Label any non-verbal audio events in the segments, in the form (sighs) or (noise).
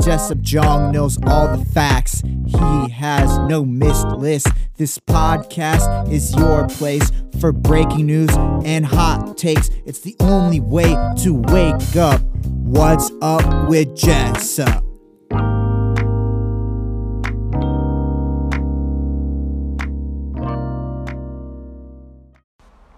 Jessup Jong knows all the facts. He has no missed list. This podcast is your place for breaking news and hot takes. It's the only way to wake up. What's up with Jessup?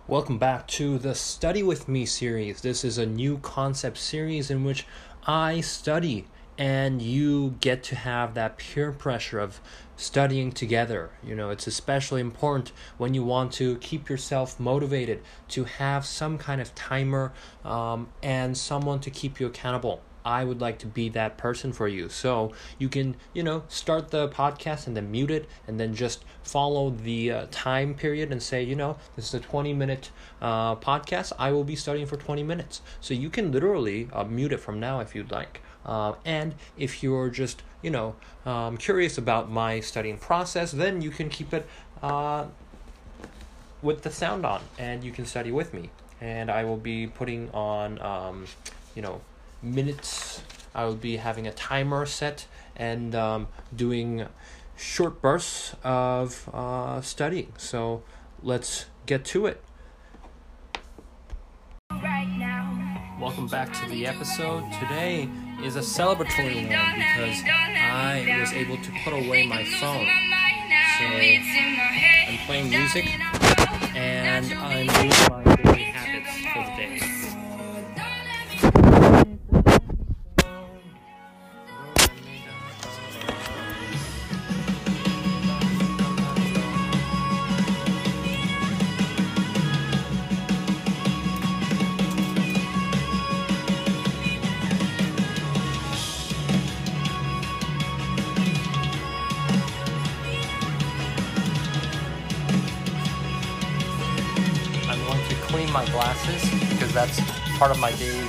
Welcome back to the Study With Me series. This is a new concept series in which I study and you get to have that peer pressure of studying together. You know, it's especially important when you want to keep yourself motivated to have some kind of timer um, and someone to keep you accountable. I would like to be that person for you. So you can, you know, start the podcast and then mute it and then just follow the uh, time period and say, you know, this is a 20 minute uh, podcast. I will be studying for 20 minutes. So you can literally uh, mute it from now if you'd like. Uh, and if you're just, you know, um, curious about my studying process, then you can keep it uh, with the sound on and you can study with me. And I will be putting on, um, you know, minutes. I will be having a timer set and um, doing short bursts of uh, studying. So let's get to it. Welcome back to the episode. Today is a celebratory one because I was able to put away my phone. So I'm playing music and I'm doing my daily habits for the day. Glasses because that's part of my daily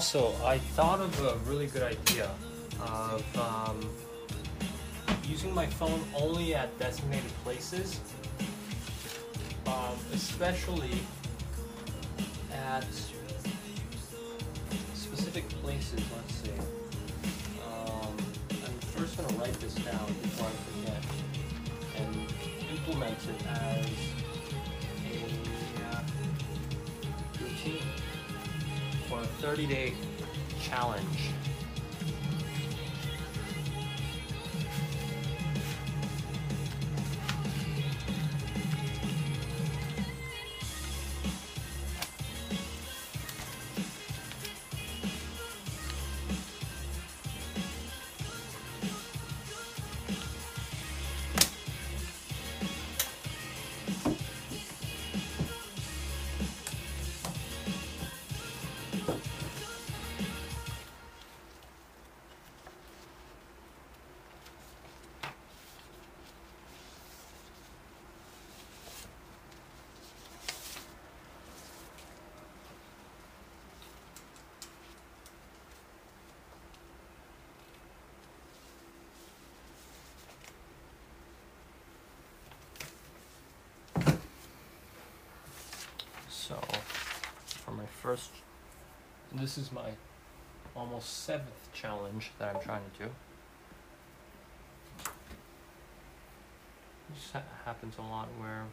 Also, I thought of a really good idea of um, using my phone only at designated places, um, especially challenge. My first, this is my almost seventh challenge that I'm trying to do. This ha- happens a lot where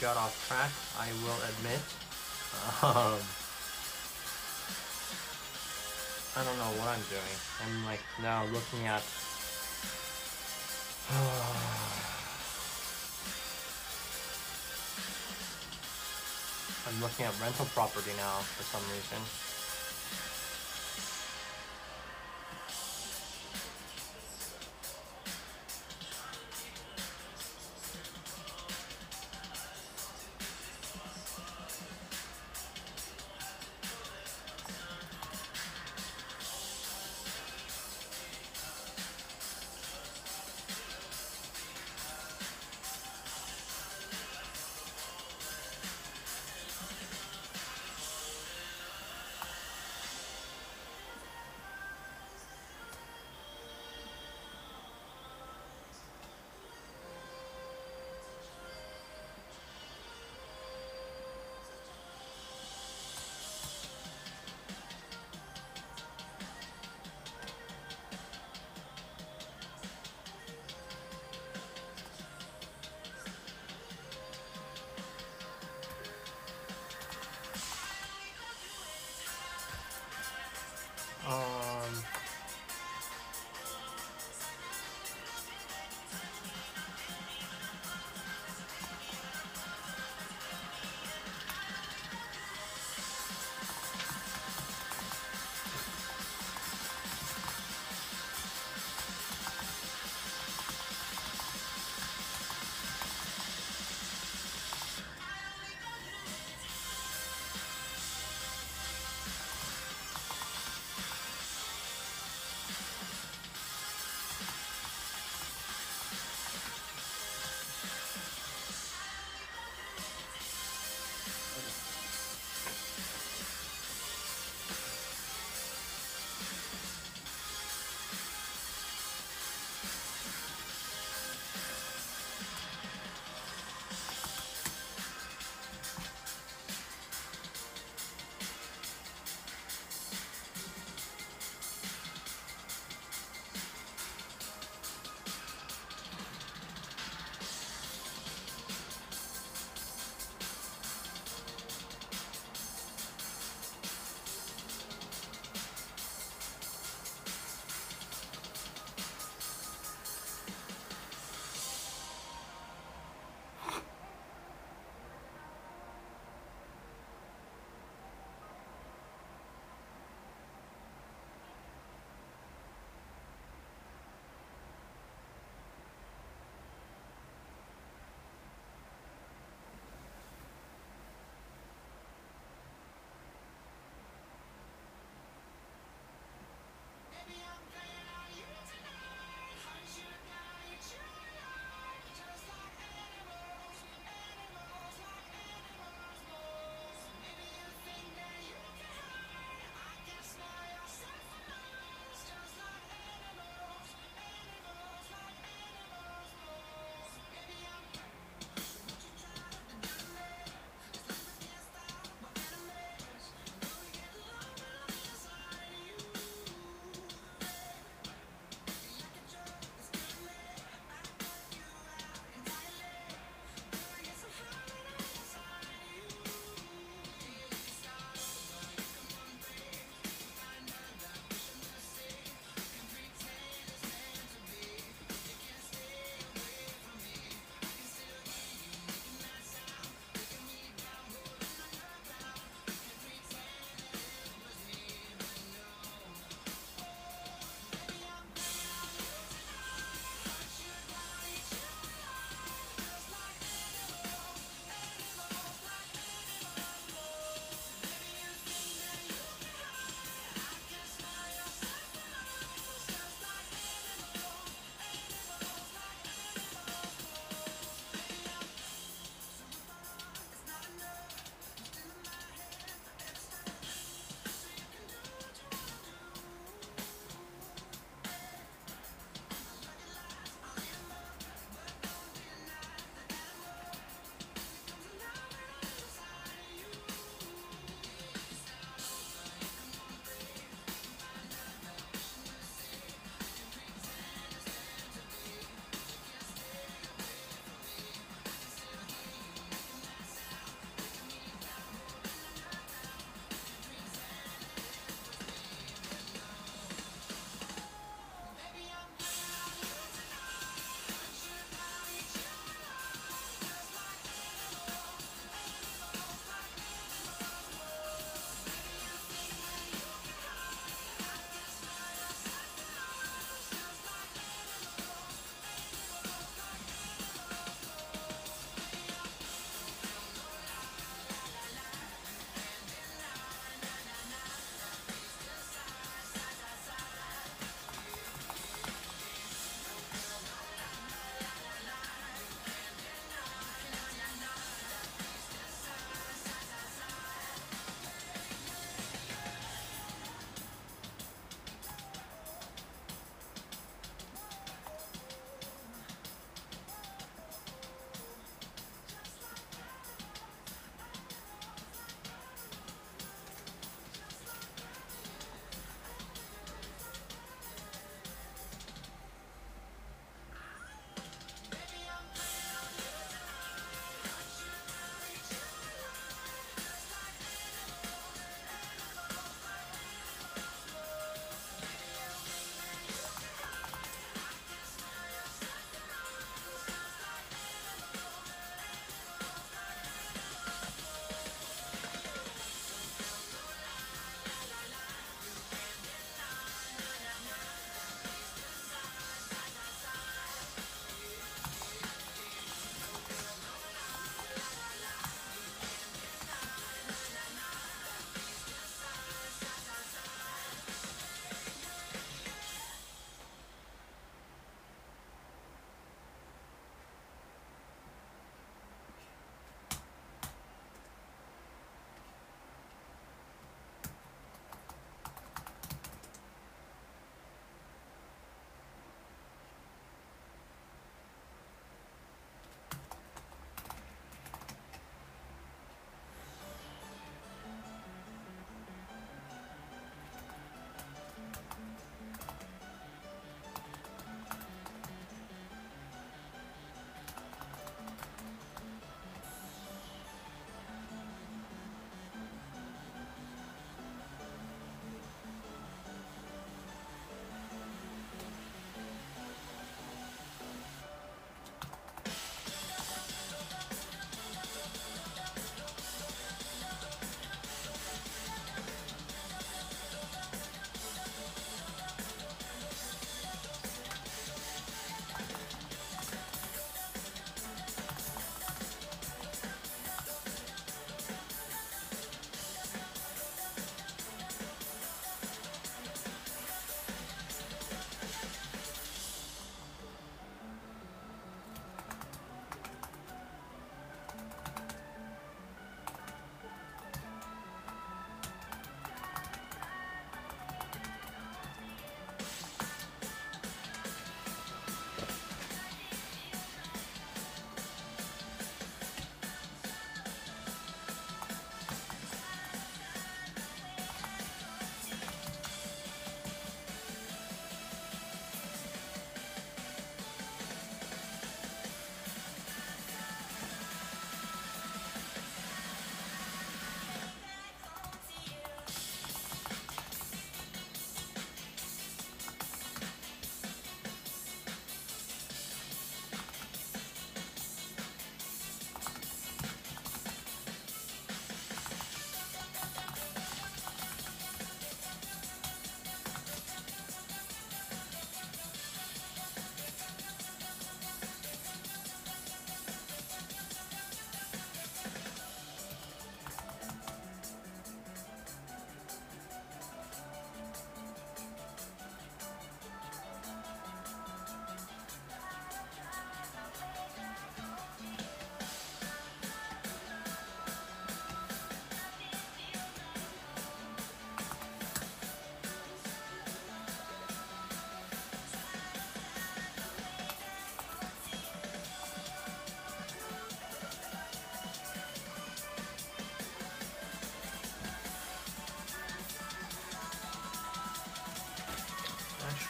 got off track, I will admit. Um, I don't know what I'm doing. I'm like now looking at. (sighs) I'm looking at rental property now for some reason.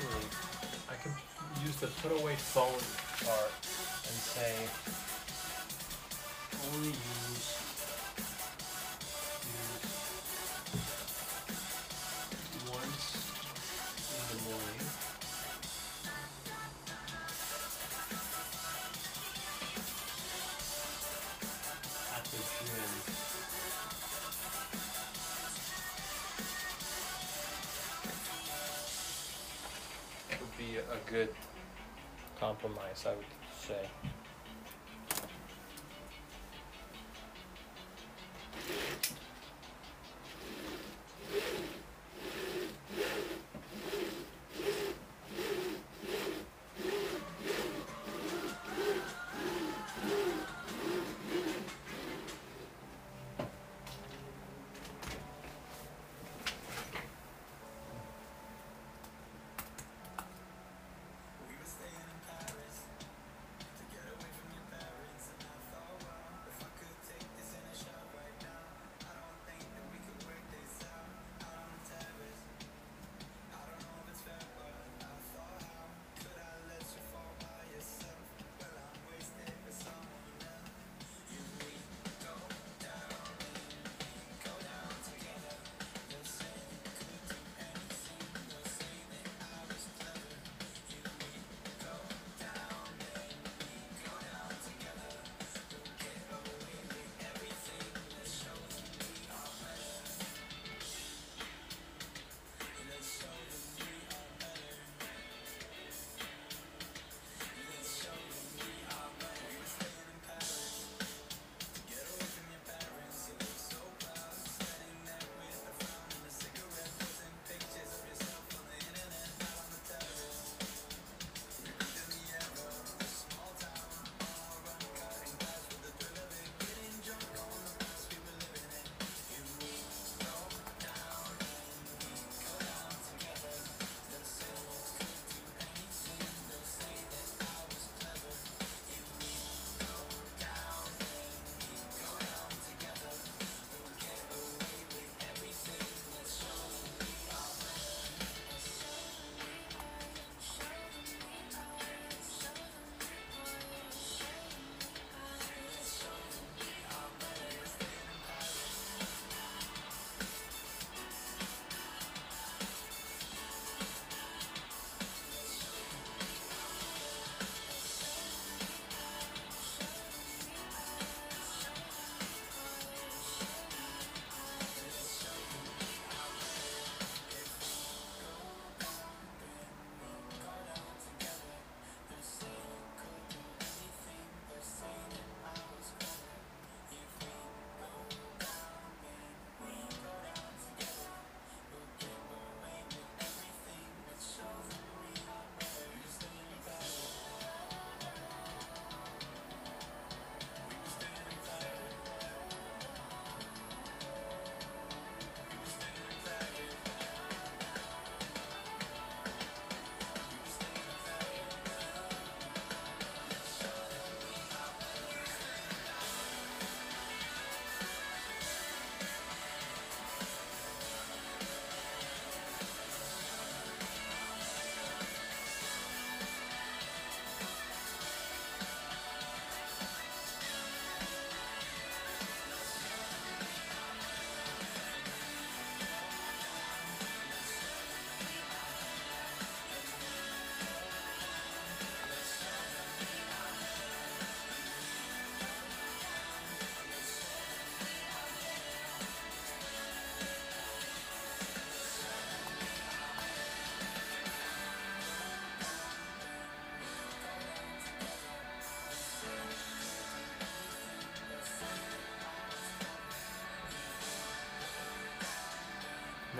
actually, I could use the put away phone part and say, only compromise,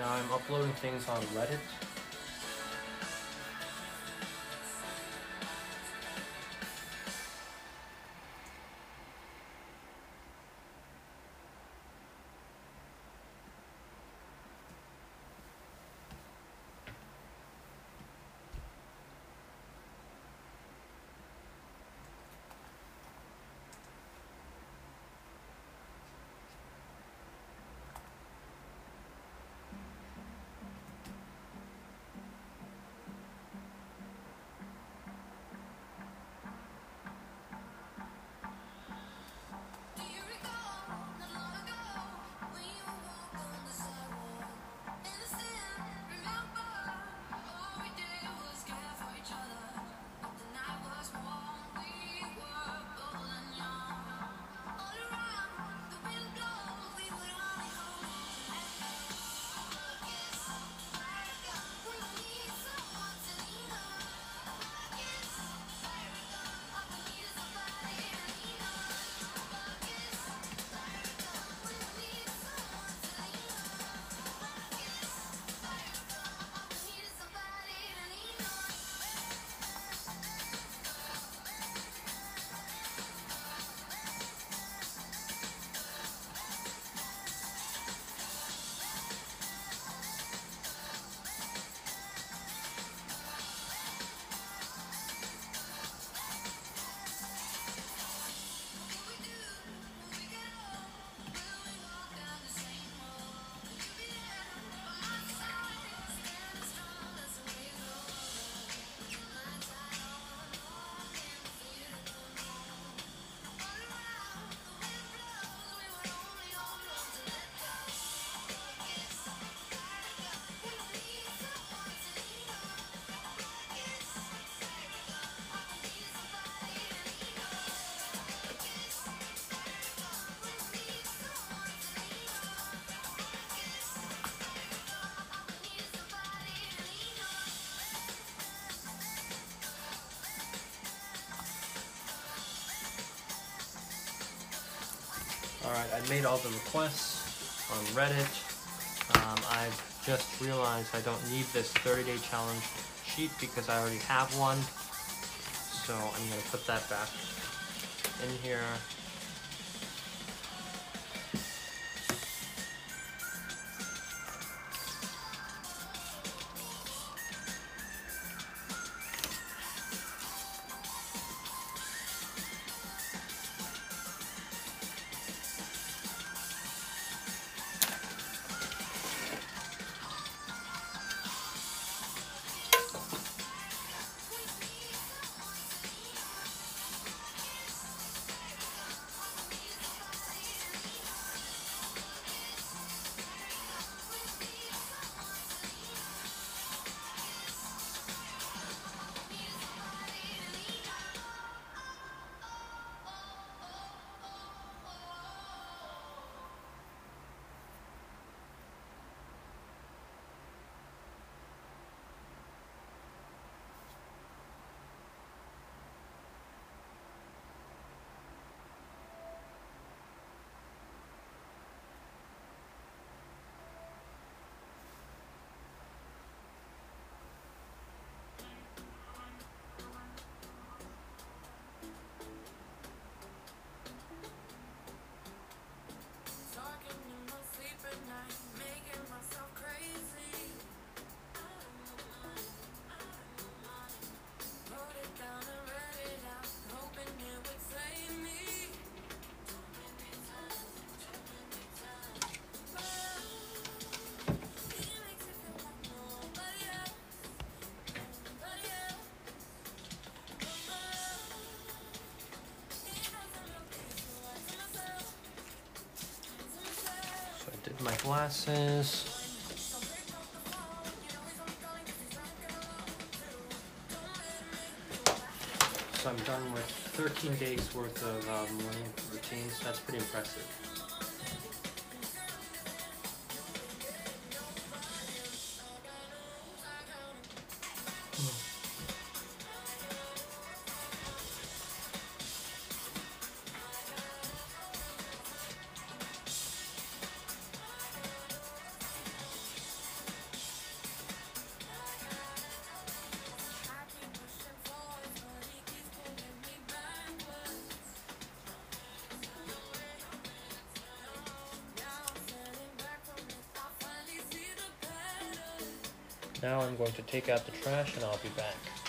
Now I'm uploading things on Reddit. Alright, I made all the requests on Reddit. Um, I've just realized I don't need this 30 day challenge sheet because I already have one. So I'm going to put that back in here. My glasses. So I'm done with 13 days worth of uh, morning routines. That's pretty impressive. Take out the trash and I'll be back.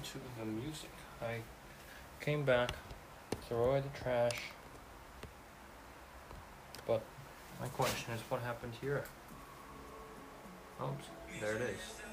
To the music? I came back, throw away the trash. But my question is, what happened here? Oops, there it is.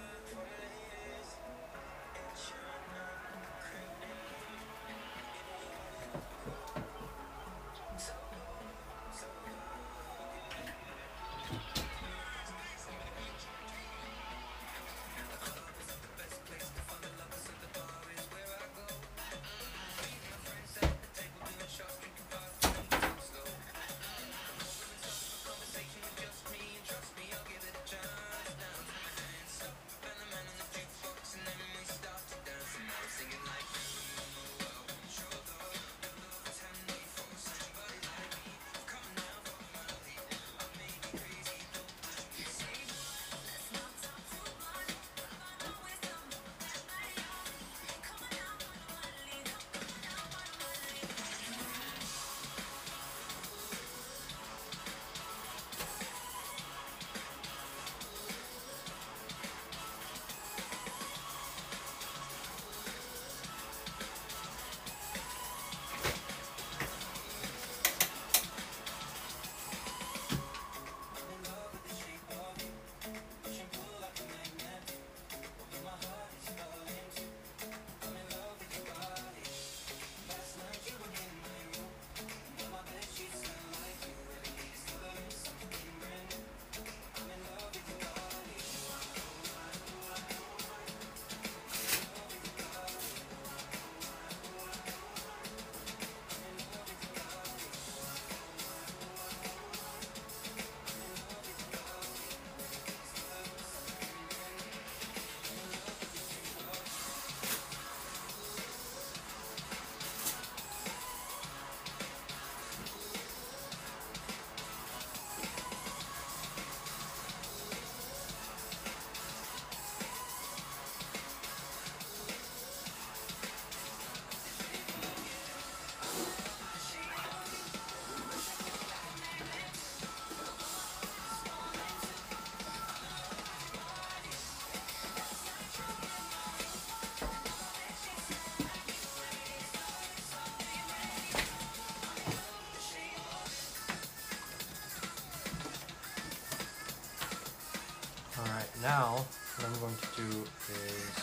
Now what I'm going to do is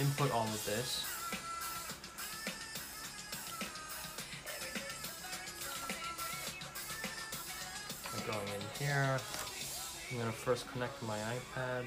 input all of this. I'm going in here. I'm gonna first connect my iPad.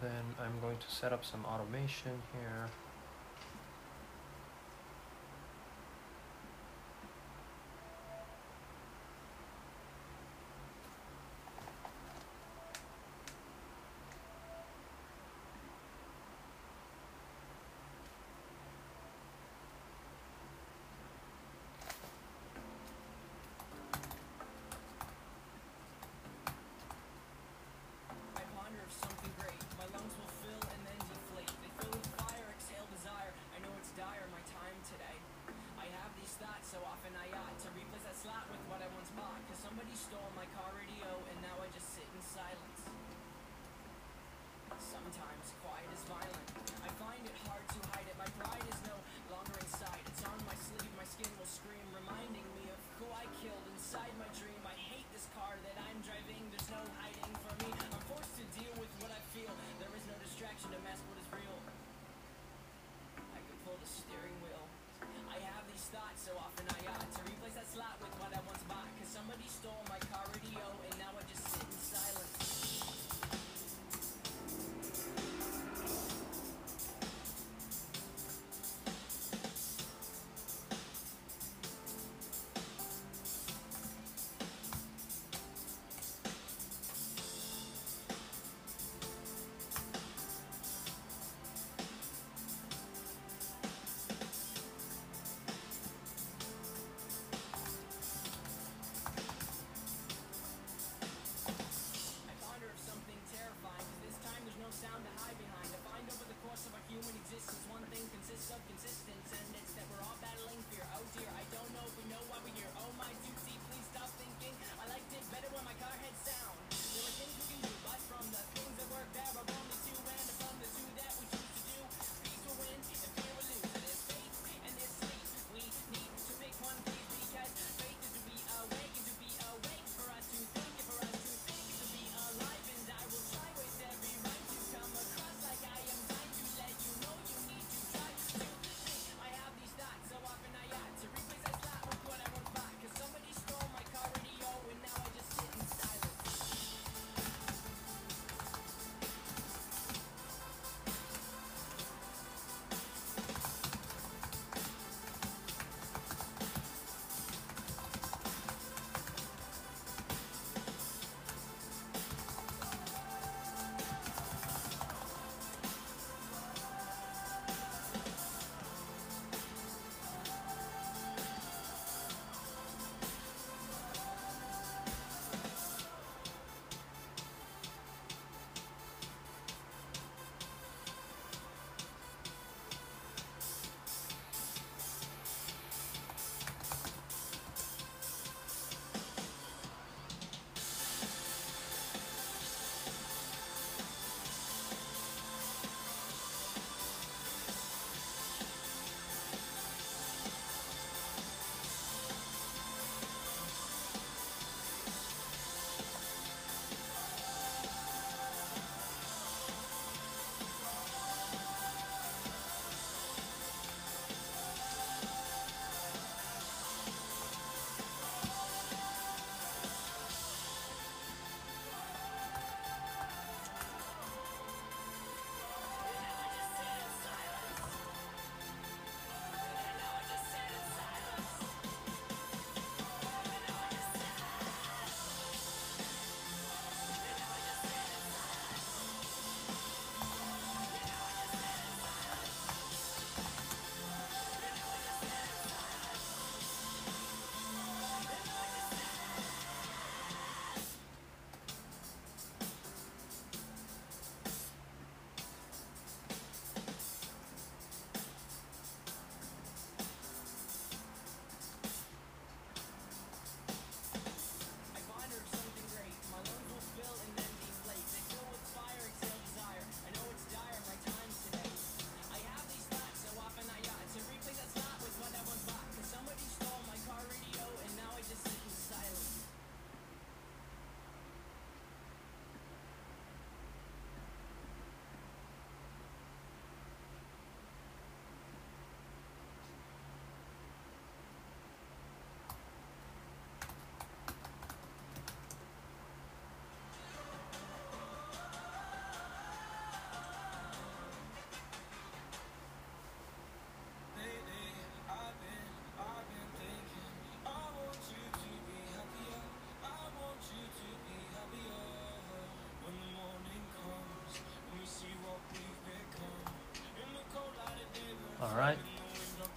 Then I'm going to set up some automation here.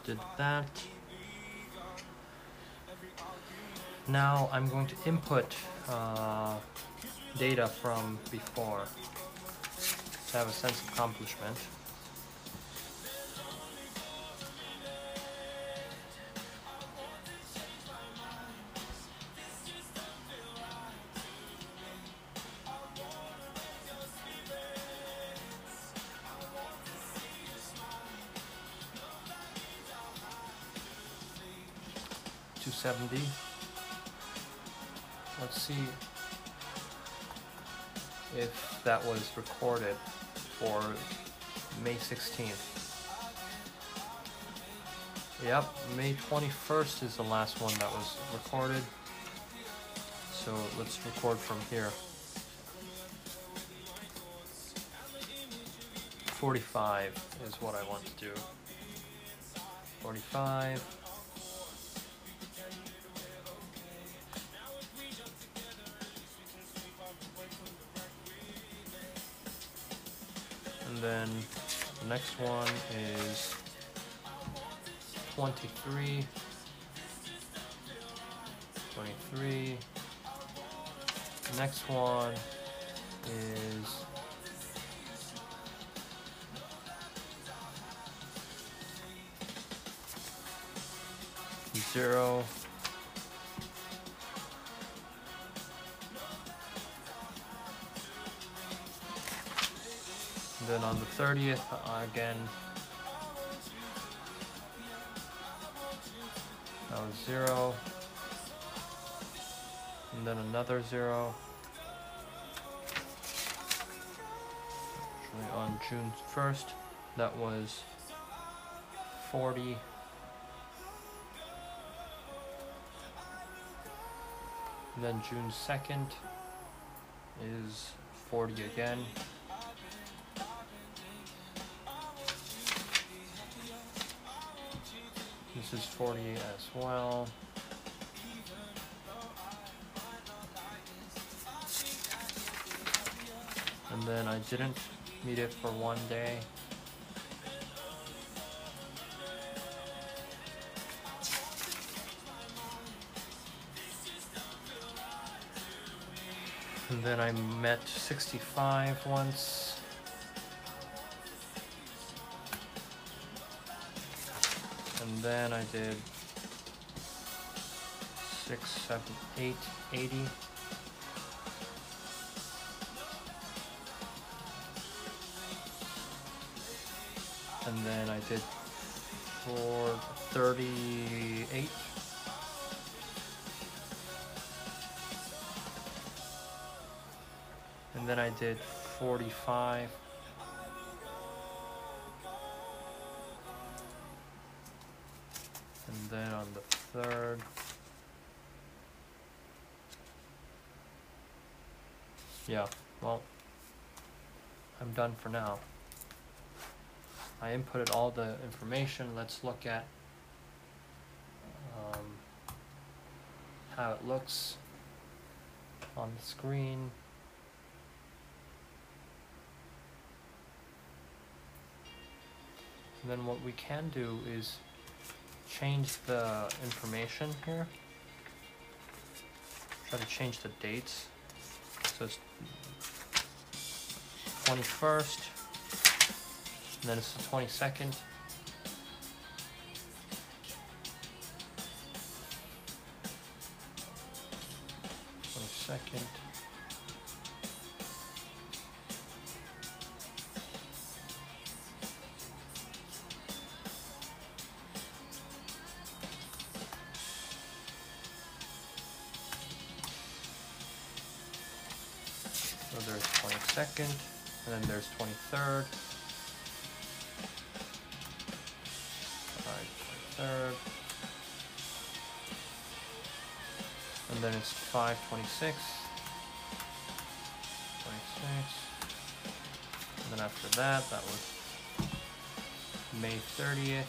Did that. Now I'm going to input uh, data from before to have a sense of accomplishment. Recorded for May 16th. Yep, May 21st is the last one that was recorded. So let's record from here. 45 is what I want to do. 45. Then the next one is 23. 23. Next one is zero. Then on the 30th, uh, again, that was zero. And then another zero. Actually, on June 1st, that was 40. And then June 2nd is 40 again. This is 40 as well. And then I didn't meet it for one day. And then I met 65 once. Then I did six, seven, eight, eighty. And then I did for 38. And then I did 45. Yeah, well, I'm done for now. I inputted all the information. Let's look at um, how it looks on the screen. And then what we can do is change the information here. Try to change the dates. So it's 21st, and then it's the 22nd. Twenty-second. Twenty-third. Alright, twenty-third. And then it's five twenty-six. Twenty-six. And then after that, that was May thirtieth.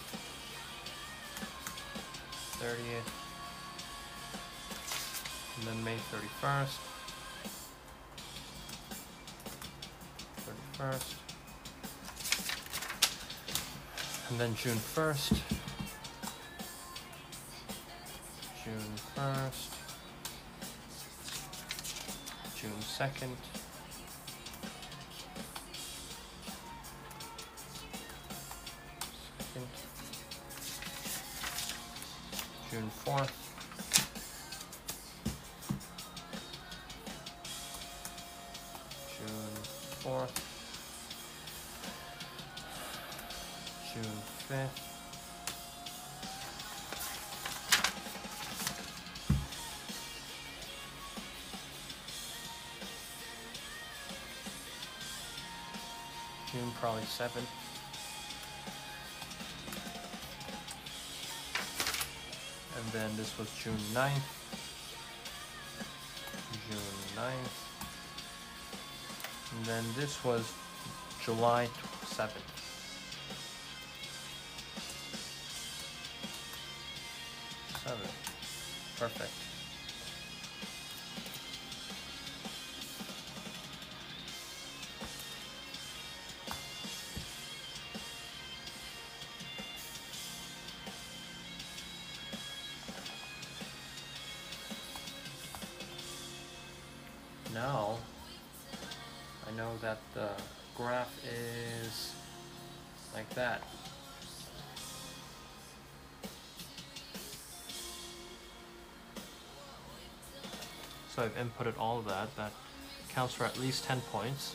Thirtieth. And then May thirty-first. Thirty-first. And then June first. June 1st, June 2nd, second, June 4th, June 4th, 5th. June probably 7th. And then this was June 9th. June 9th. And then this was July inputted all of that. That counts for at least 10 points.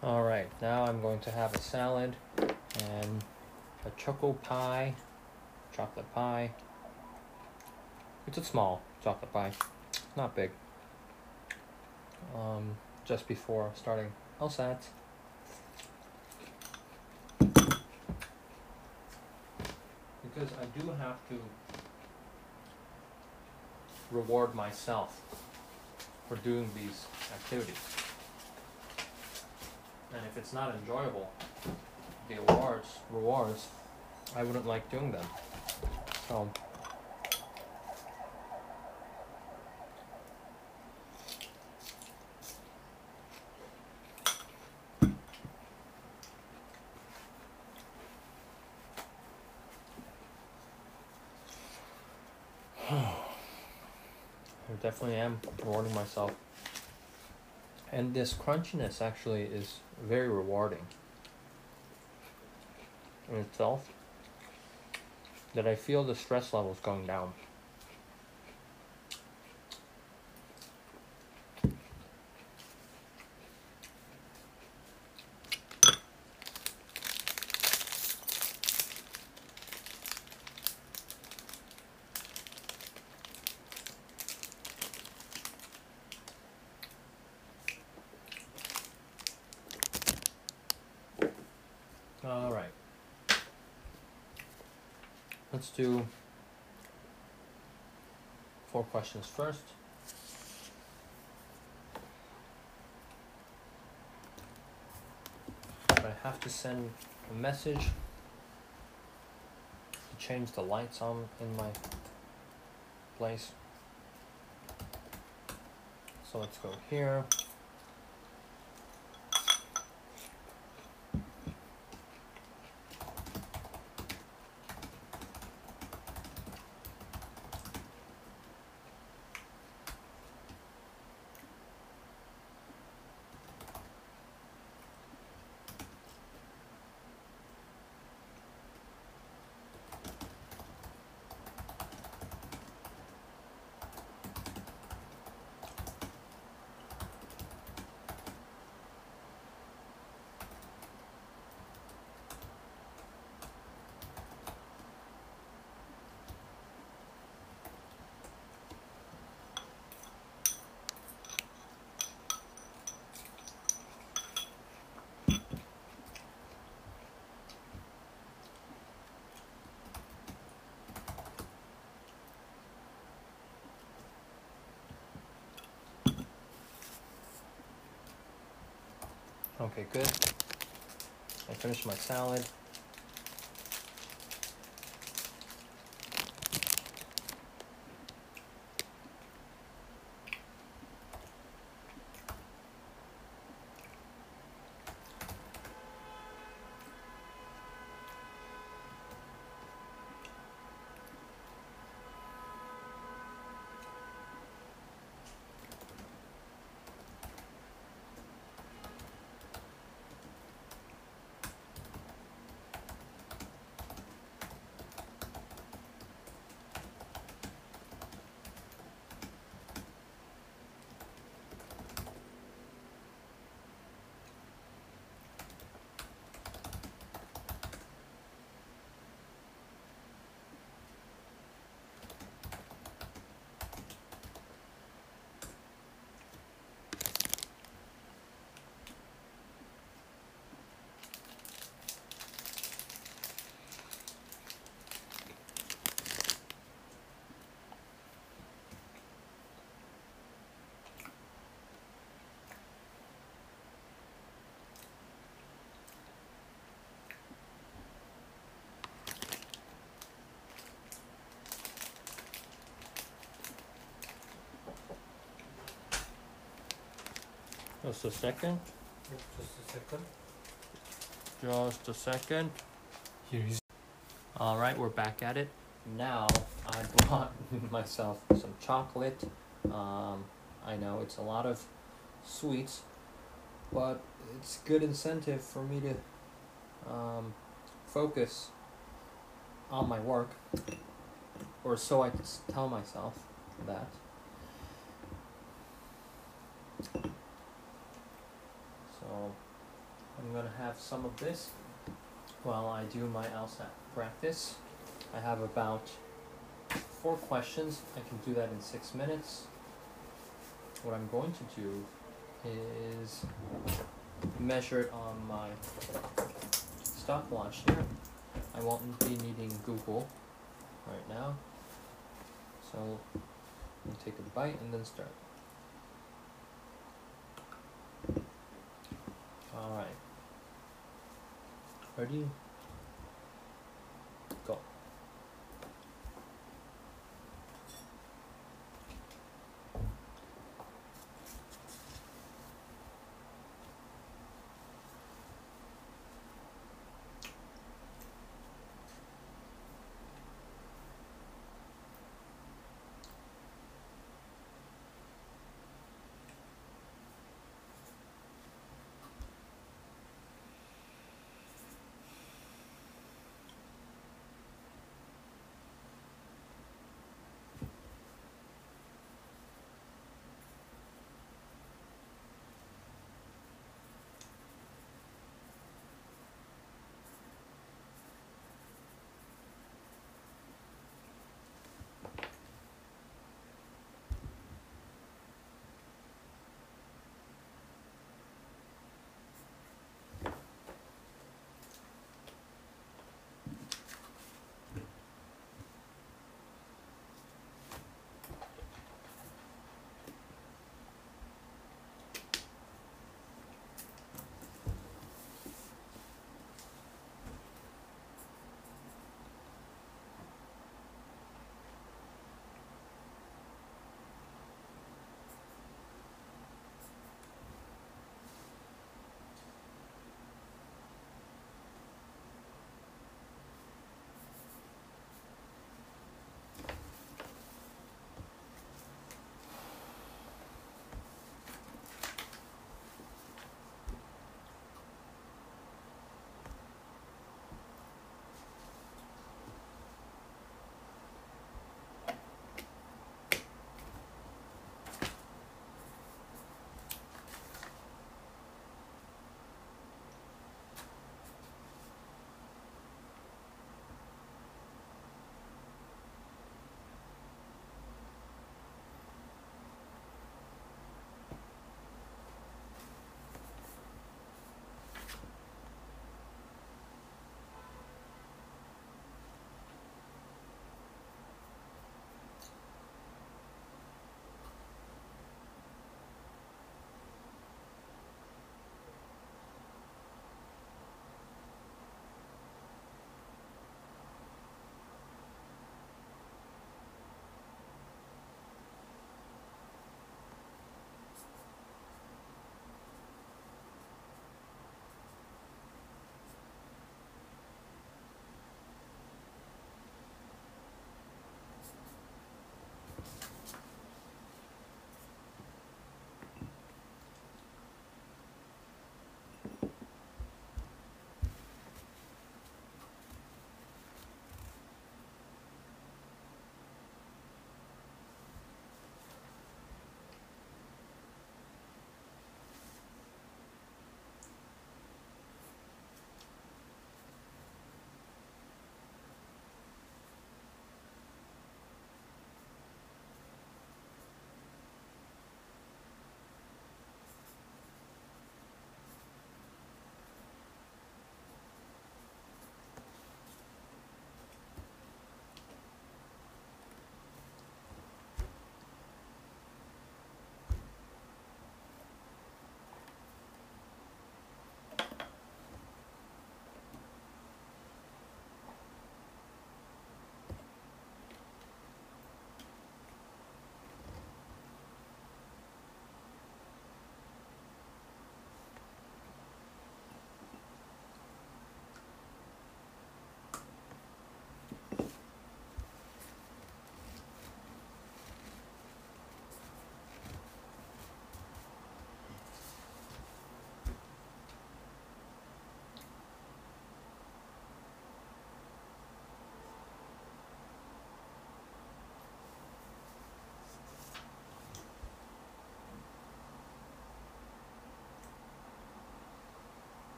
All right, now I'm going to have a salad and a choco pie, chocolate pie. It's a small chocolate pie, not big. Um, just before starting LSAT. Because I do have to reward myself for doing these activities. And if it's not enjoyable, the awards, rewards, I wouldn't like doing them. So (sighs) I definitely am rewarding myself. And this crunchiness actually is very rewarding in itself. That I feel the stress levels going down. All right. Let's do four questions first. I have to send a message to change the lights on in my place. So let's go here. Okay, good. I finished my salad. Just a second. Just a second. Just a second. Here is. All right, we're back at it. Now I (laughs) bought myself some chocolate. Um, I know it's a lot of sweets, but it's good incentive for me to um, focus on my work, or so I tell myself that. So I'm gonna have some of this while I do my LSAT practice. I have about four questions. I can do that in six minutes. What I'm going to do is measure it on my stopwatch here. I won't be needing Google right now. So I'll take a bite and then start. Alright. Ready? Go.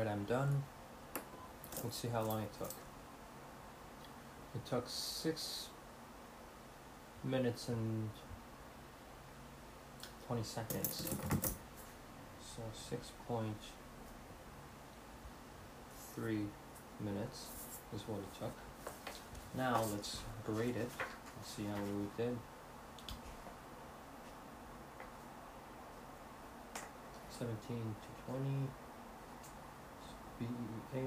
Alright, I'm done. Let's see how long it took. It took six minutes and 20 seconds. So 6.3 minutes is what it took. Now let's grade it. Let's see how we did. Seventeen to twenty. B E A.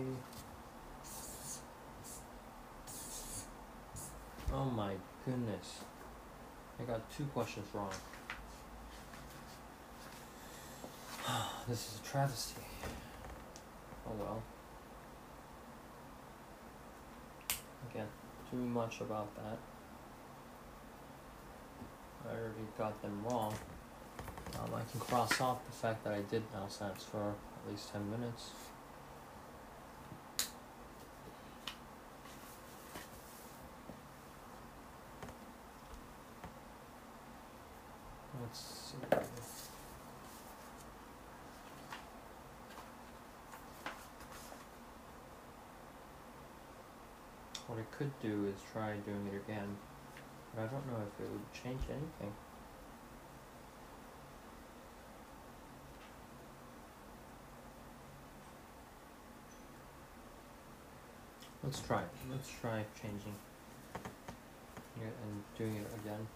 Oh my goodness. I got two questions wrong. (sighs) this is a travesty. Oh well. Again, can't much about that. I already got them wrong. Um, I can cross off the fact that I did mouse apps for at least 10 minutes. Let's see. What I could do is try doing it again, but I don't know if it would change anything. Let's try. Let's try changing and doing it again.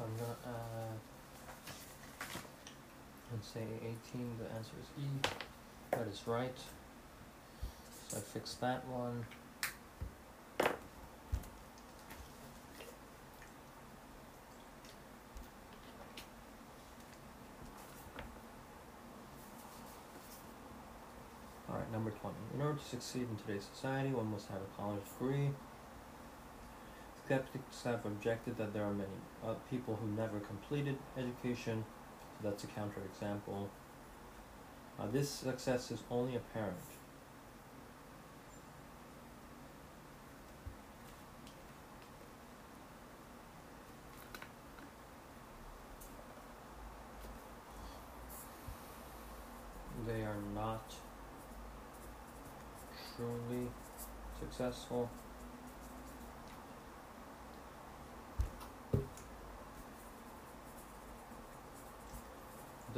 So I'm gonna uh, add and say 18, the answer is E. That is right. So I fixed that one. Alright, number 20. In order to succeed in today's society, one must have a college degree. Skeptics have objected that there are many uh, people who never completed education, so that's a counterexample. Uh, this success is only apparent. They are not truly successful.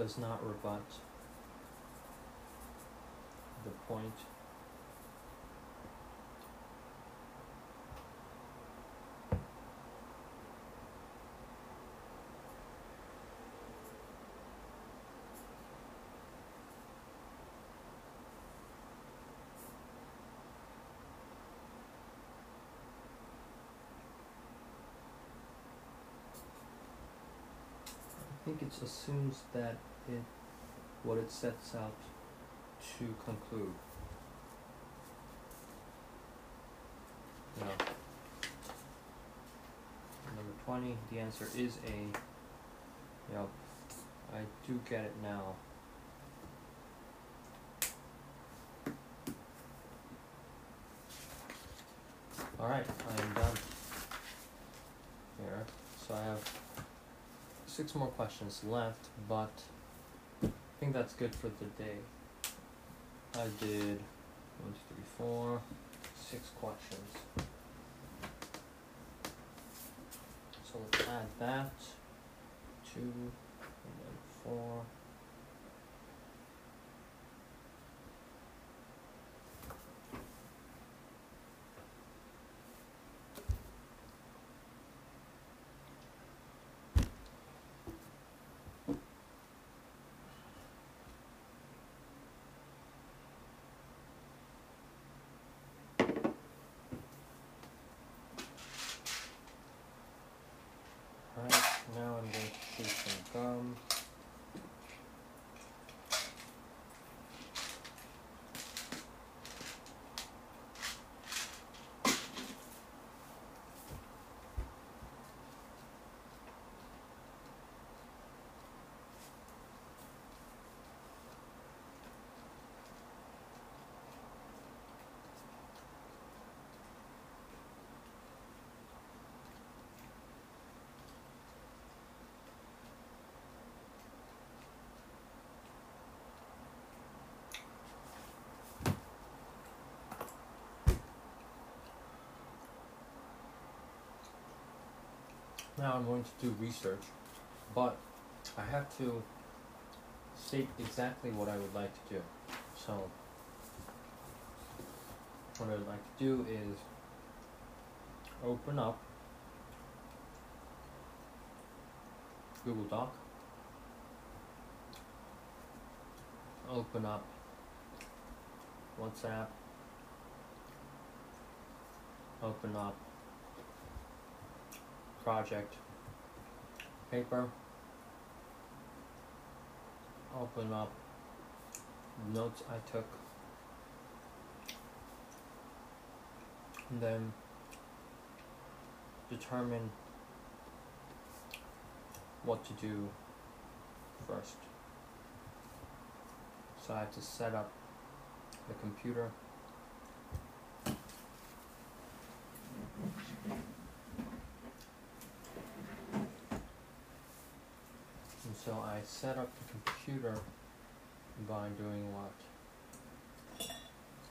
Does not rebut the point. I think it assumes that what it sets out to conclude. No. Number twenty, the answer is A. Yep. I do get it now. Alright, I am done here. So I have six more questions left, but think that's good for the day. I did one, two, three, four, six questions. So let's add that. Two, and then four. Alright, now I'm going to chew some gum. Now I'm going to do research, but I have to state exactly what I would like to do. So, what I would like to do is open up Google Doc, open up WhatsApp, open up project paper. Open up notes I took. And then determine what to do first. So I have to set up the computer And so I set up the computer by doing what?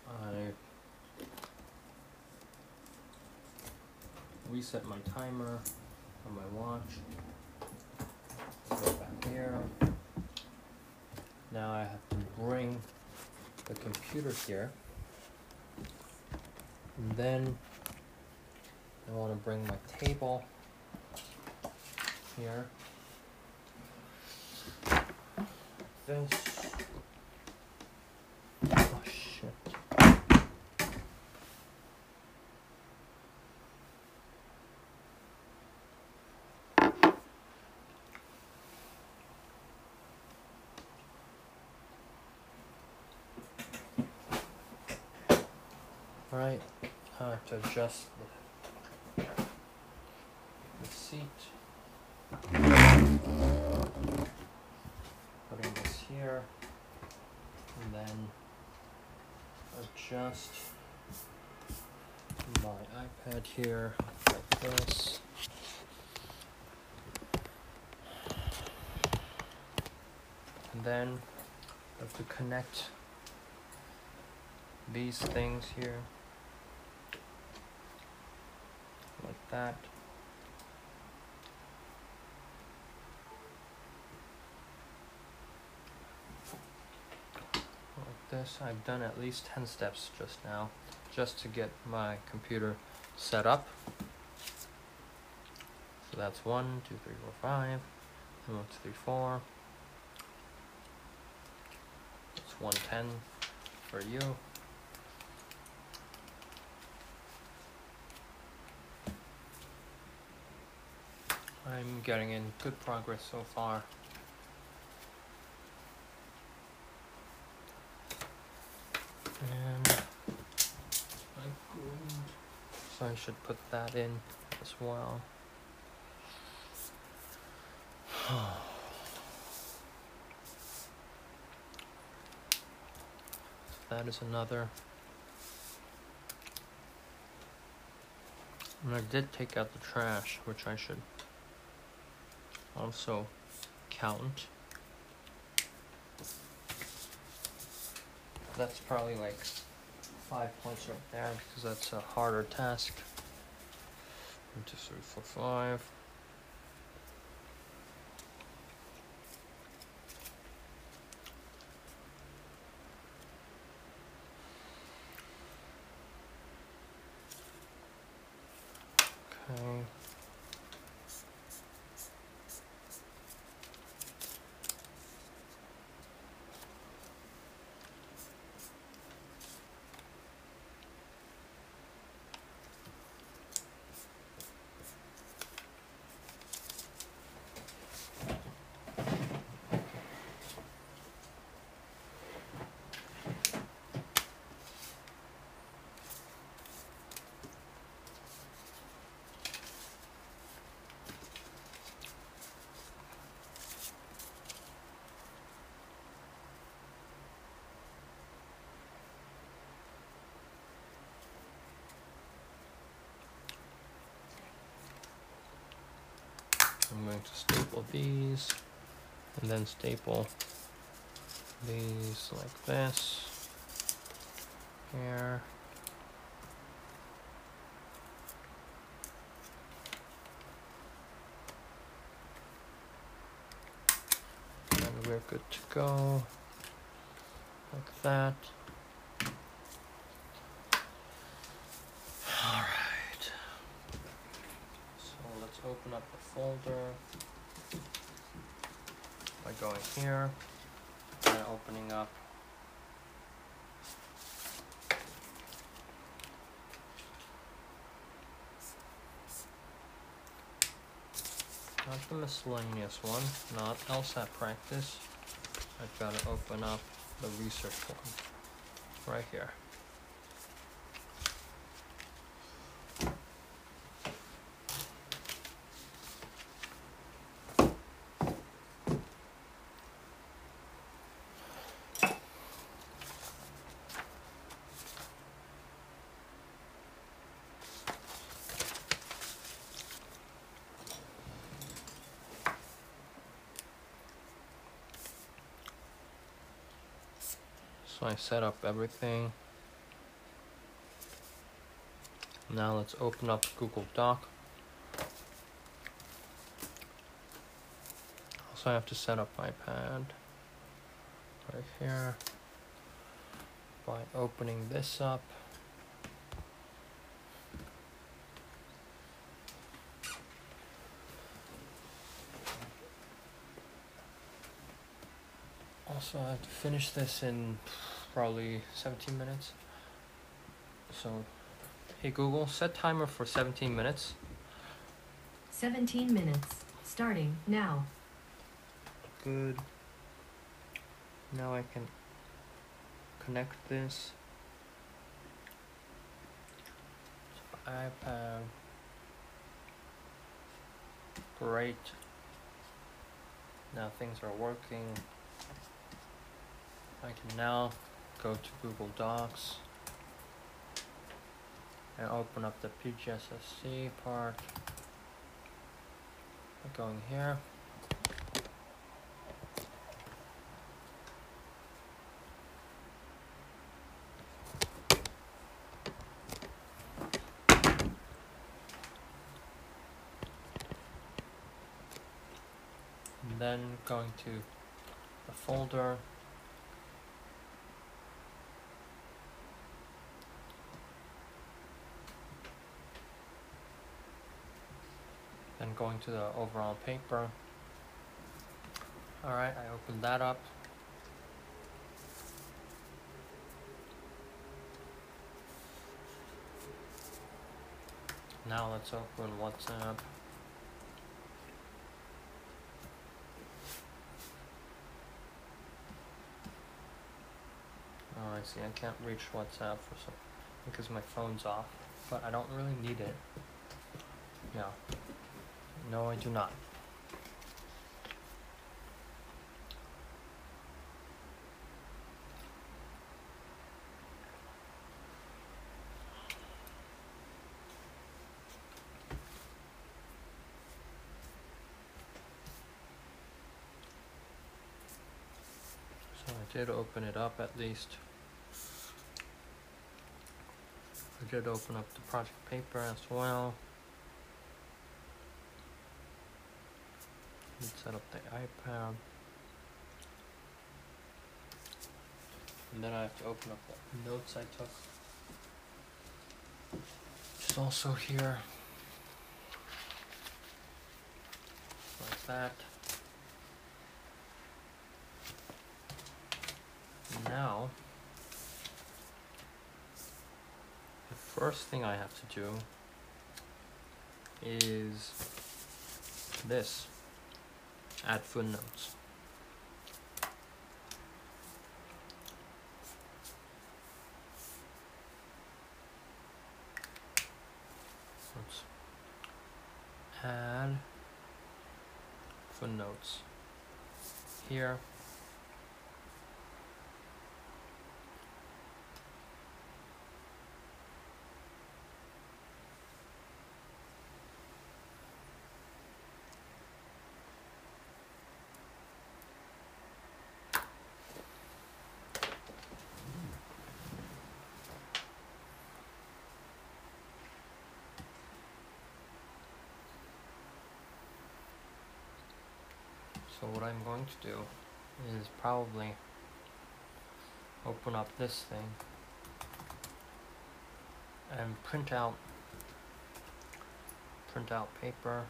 I reset my timer on my watch. Go back here. Now I have to bring the computer here. And then I want to bring my table here. This. Oh shit. Alright, I have to adjust the seat. Putting this here. And then adjust my iPad here like this. And then I have to connect these things here like that. Like this. I've done at least 10 steps just now just to get my computer set up. So that's one, two, three, four, five. And one, two, three, four. It's 110 for you. I'm getting in good progress so far. And I groomed, so I should put that in as well. (sighs) that is another. And I did take out the trash, which I should also count. That's probably like five points right there because that's a harder task. One, two, three, four, five. Going to staple these and then staple these like this here. And we're good to go like that. Alright. So let's open up the folder by going here and opening up not the miscellaneous one, not LSAT practice. I've got to open up the research one right here. So I set up everything. Now let's open up Google Doc. Also I have to set up my pad right here by opening this up. Also, I have to finish this in probably 17 minutes. So, hey Google, set timer for 17 minutes. 17 minutes. Starting now. Good. Now I can connect this. So iPad. Great. Now things are working. I can now go to Google Docs and open up the PGSSC part. Going here. And then going to the folder. Then going to the overall paper. Alright, I opened that up. Now let's open WhatsApp. Oh, I see. I can't reach WhatsApp for some because my phone's off, but I don't really need it. No. No, I do not. So I did open it up at least. I did open up the project paper as well. Set up the iPad. And then I have to open up the notes I took. Which also here. Like that. Now, the first thing I have to do is this add footnotes. Let's add footnotes here. So what I'm going to do is probably open up this thing and print out print out paper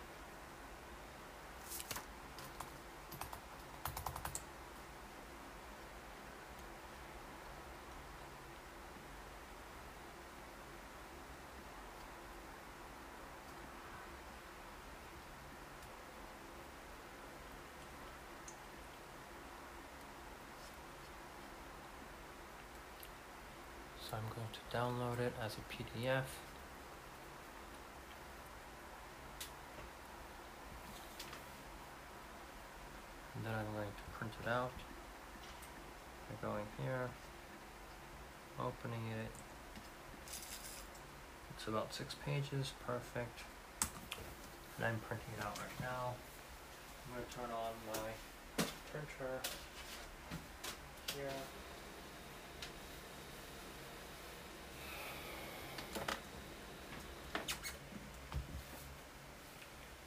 So I'm going to download it as a PDF. And then I'm going to print it out by going here, opening it. It's about six pages, perfect. And I'm printing it out right now. I'm going to turn on my printer here.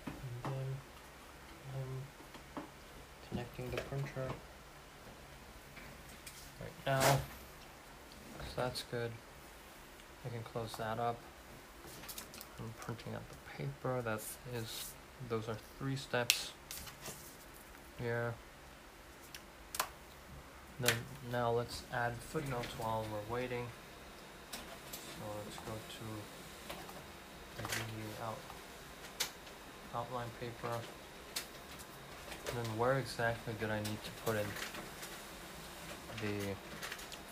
And then I'm right now. So that's good. I can close that up. I'm printing out the paper. That is, those are three steps here. Then now let's add footnotes while we're waiting. So let's go to the out outline paper. Then where exactly did I need to put in the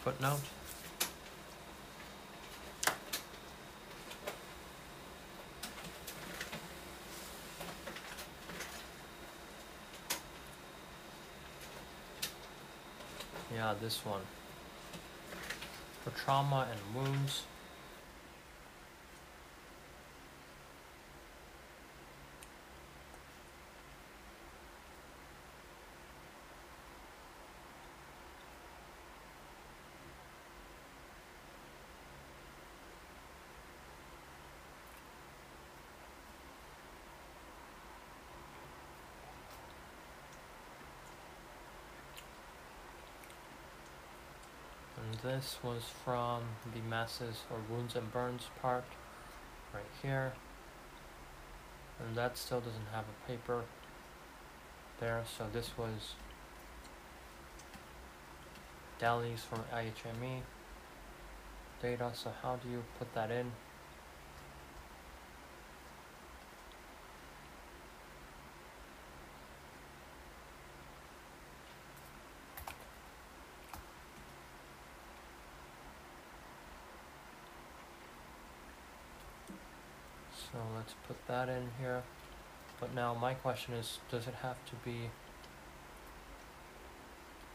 footnote? Yeah, this one. For trauma and wounds, this was from the masses or wounds and burns part right here. And that still doesn't have a paper there, so this was DALYs from IHME data. So how do you put that in? So let's put that in here. But now my question is, does it have to be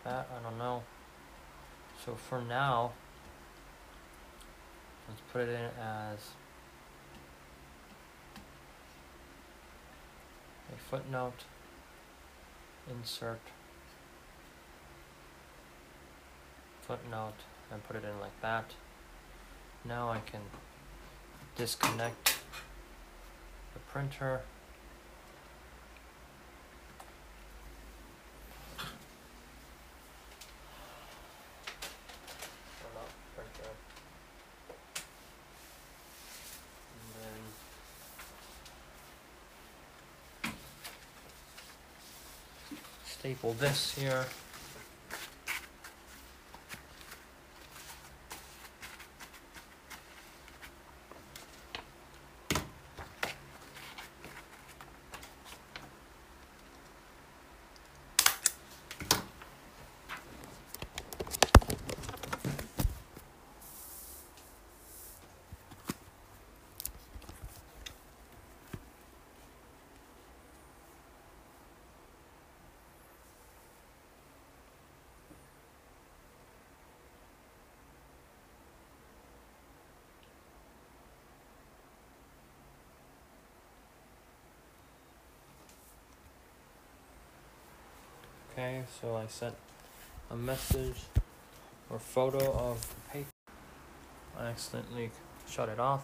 that? I don't know. So for now, let's put it in as a footnote, insert, footnote, and put it in like that. Now I can disconnect printer. Staple this here. Okay, so I sent a message or photo of the paper. I accidentally shut it off.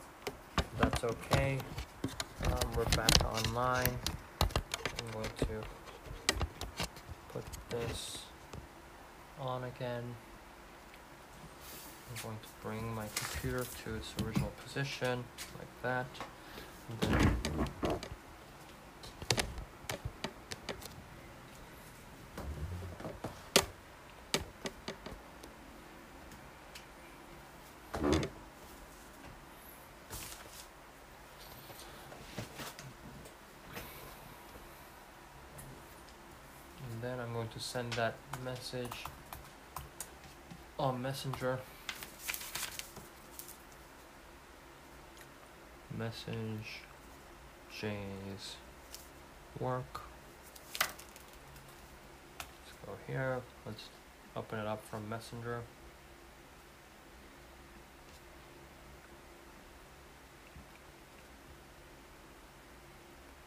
That's okay. Um, we're back online. I'm going to put this on again. I'm going to bring my computer to its original position, like that. And then And then I'm going to send that message on Messenger. Message Jay's work. Let's go here. Let's open it up from Messenger.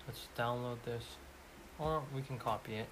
Let's download this, or we can copy it.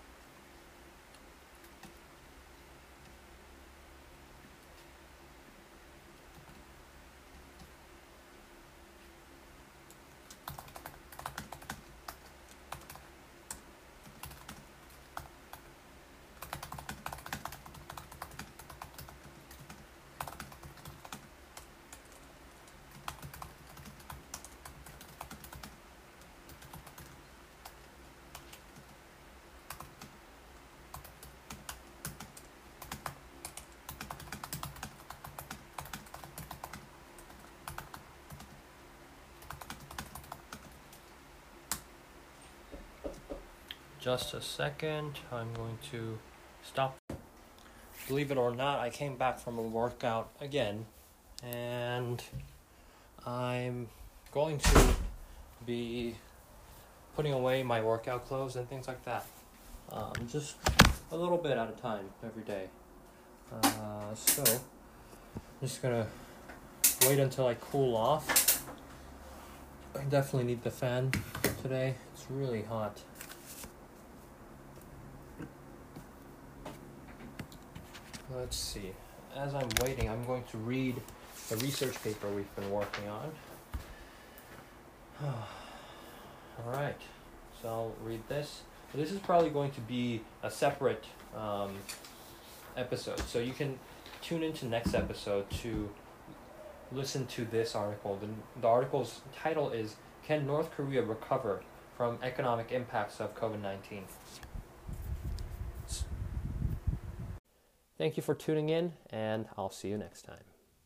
Just a second, I'm going to stop. Believe it or not, I came back from a workout again, and I'm going to be putting away my workout clothes and things like that. Um, just a little bit at a time every day. Uh, so, I'm just gonna wait until I cool off. I definitely need the fan today. It's really hot. Let's see. As I'm waiting, I'm going to read the research paper we've been working on. (sighs) All right, so I'll read this. This is probably going to be a separate um, episode, so you can tune into next episode to listen to this article. The, the article's title is Can North Korea Recover from Economic Impacts of COVID 19? Thank you for tuning in, and I'll see you next time.